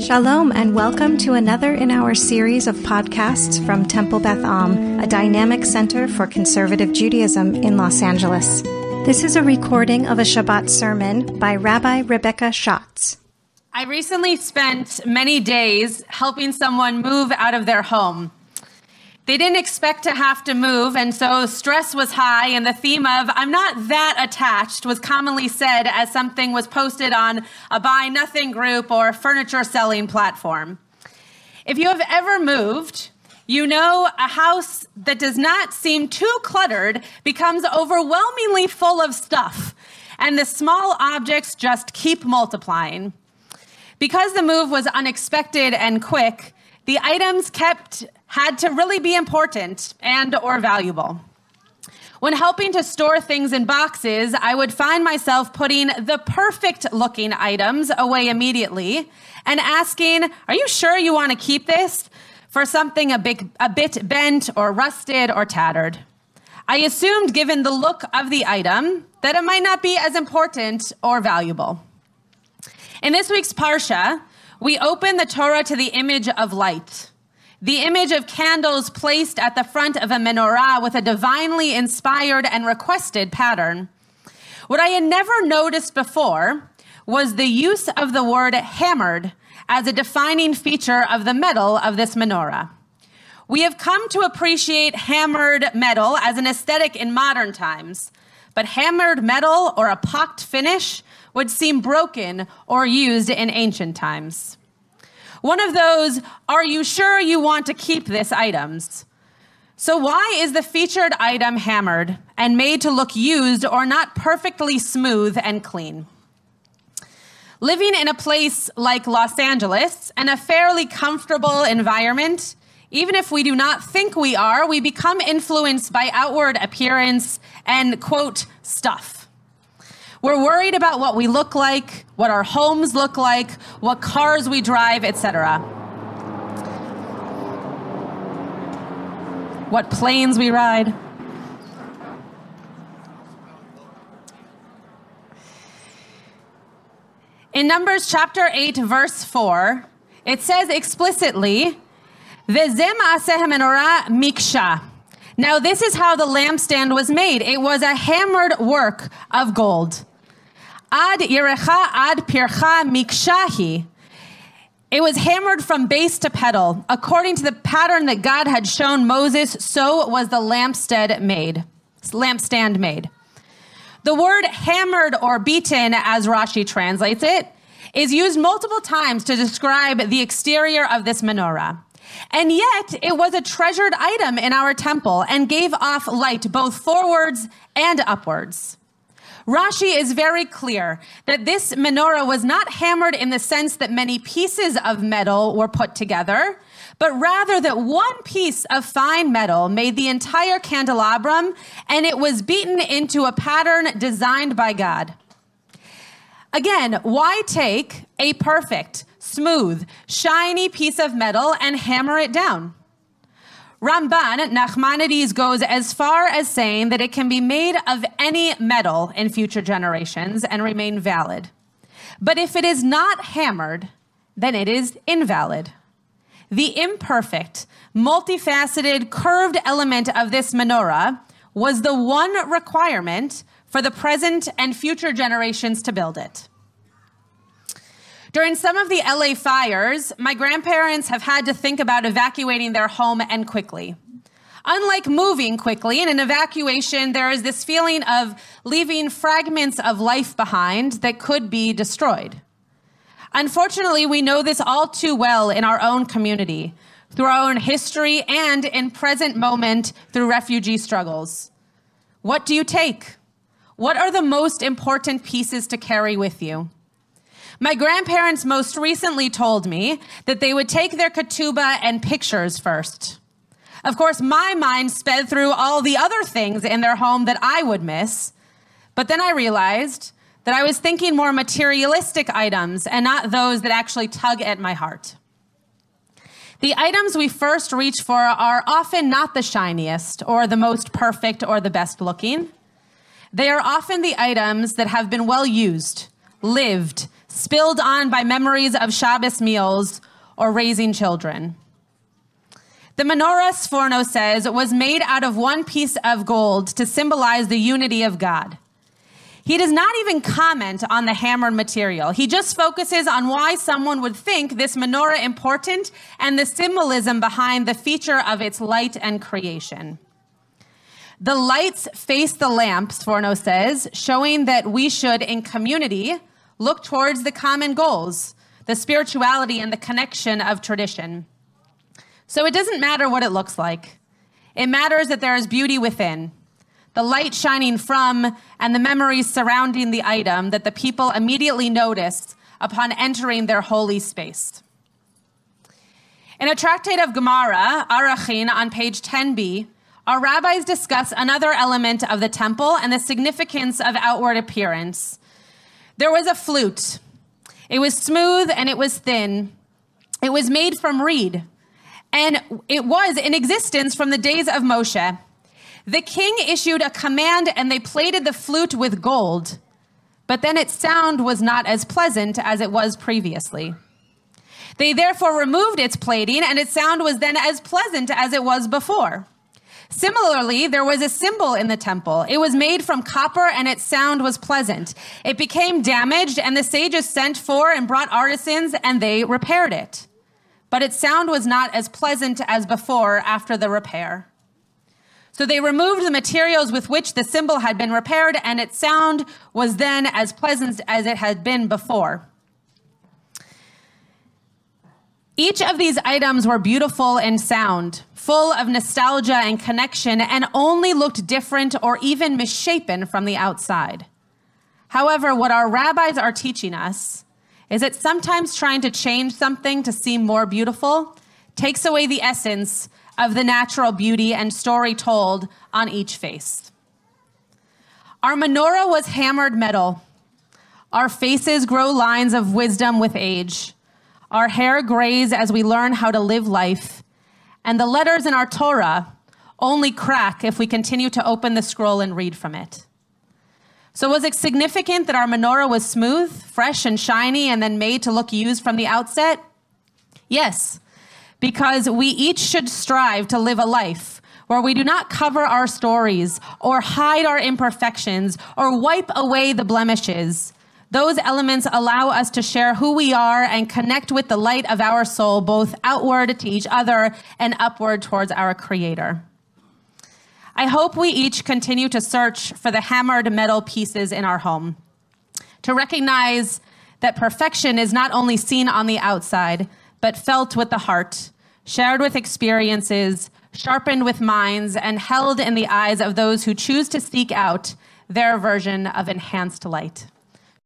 Shalom, and welcome to another in our series of podcasts from Temple Beth Am, a dynamic center for conservative Judaism in Los Angeles. This is a recording of a Shabbat sermon by Rabbi Rebecca Schatz. I recently spent many days helping someone move out of their home. They didn't expect to have to move, and so stress was high, and the theme of I'm not that attached was commonly said as something was posted on a buy nothing group or furniture selling platform. If you have ever moved, you know a house that does not seem too cluttered becomes overwhelmingly full of stuff, and the small objects just keep multiplying. Because the move was unexpected and quick, the items kept had to really be important and or valuable. When helping to store things in boxes, I would find myself putting the perfect looking items away immediately and asking, Are you sure you want to keep this? For something a, big, a bit bent or rusted or tattered. I assumed, given the look of the item, that it might not be as important or valuable. In this week's Parsha, we open the Torah to the image of light the image of candles placed at the front of a menorah with a divinely inspired and requested pattern. What I had never noticed before was the use of the word hammered as a defining feature of the metal of this menorah. We have come to appreciate hammered metal as an aesthetic in modern times, but hammered metal or a pocked finish would seem broken or used in ancient times. One of those, are you sure you want to keep this items? So, why is the featured item hammered and made to look used or not perfectly smooth and clean? Living in a place like Los Angeles and a fairly comfortable environment, even if we do not think we are, we become influenced by outward appearance and, quote, stuff. We're worried about what we look like, what our homes look like, what cars we drive, etc. What planes we ride. In Numbers chapter 8, verse 4, it says explicitly, Vezem miksha. Now, this is how the lampstand was made. It was a hammered work of gold. Ad Yerecha Ad Pircha Mikshahi. It was hammered from base to petal. According to the pattern that God had shown Moses, so was the lampstand made. Lampstand made. The word hammered or beaten, as Rashi translates it, is used multiple times to describe the exterior of this menorah. And yet, it was a treasured item in our temple and gave off light both forwards and upwards. Rashi is very clear that this menorah was not hammered in the sense that many pieces of metal were put together, but rather that one piece of fine metal made the entire candelabrum and it was beaten into a pattern designed by God. Again, why take a perfect, smooth, shiny piece of metal and hammer it down? Ramban, Nachmanides goes as far as saying that it can be made of any metal in future generations and remain valid. But if it is not hammered, then it is invalid. The imperfect, multifaceted, curved element of this menorah was the one requirement for the present and future generations to build it. During some of the LA fires, my grandparents have had to think about evacuating their home and quickly. Unlike moving quickly, in an evacuation, there is this feeling of leaving fragments of life behind that could be destroyed. Unfortunately, we know this all too well in our own community, through our own history, and in present moment through refugee struggles. What do you take? What are the most important pieces to carry with you? My grandparents most recently told me that they would take their ketubah and pictures first. Of course, my mind sped through all the other things in their home that I would miss. But then I realized that I was thinking more materialistic items and not those that actually tug at my heart. The items we first reach for are often not the shiniest or the most perfect or the best looking. They are often the items that have been well used, lived, spilled on by memories of Shabbos meals or raising children. The menorah, Sforno says, was made out of one piece of gold to symbolize the unity of God. He does not even comment on the hammered material. He just focuses on why someone would think this menorah important and the symbolism behind the feature of its light and creation. The lights face the lamps, Sforno says, showing that we should, in community, look towards the common goals, the spirituality and the connection of tradition. So it doesn't matter what it looks like. It matters that there is beauty within, the light shining from and the memories surrounding the item that the people immediately notice upon entering their holy space. In a tractate of Gemara, Arachin, on page 10b, our rabbis discuss another element of the temple and the significance of outward appearance. There was a flute. It was smooth and it was thin. It was made from reed, and it was in existence from the days of Moshe. The king issued a command and they plated the flute with gold, but then its sound was not as pleasant as it was previously. They therefore removed its plating, and its sound was then as pleasant as it was before. Similarly, there was a cymbal in the temple. It was made from copper and its sound was pleasant. It became damaged and the sages sent for and brought artisans and they repaired it. But its sound was not as pleasant as before after the repair. So they removed the materials with which the cymbal had been repaired and its sound was then as pleasant as it had been before. Each of these items were beautiful and sound, full of nostalgia and connection, and only looked different or even misshapen from the outside. However, what our rabbis are teaching us is that sometimes trying to change something to seem more beautiful takes away the essence of the natural beauty and story told on each face. Our menorah was hammered metal. Our faces grow lines of wisdom with age. Our hair grays as we learn how to live life. And the letters in our Torah only crack if we continue to open the scroll and read from it. So, was it significant that our menorah was smooth, fresh, and shiny, and then made to look used from the outset? Yes, because we each should strive to live a life where we do not cover our stories or hide our imperfections or wipe away the blemishes, those elements allow us to share who we are and connect with the light of our soul, both outward to each other and upward towards our Creator. I hope we each continue to search for the hammered metal pieces in our home, to recognize that perfection is not only seen on the outside, but felt with the heart, shared with experiences, sharpened with minds, and held in the eyes of those who choose to seek out their version of enhanced light.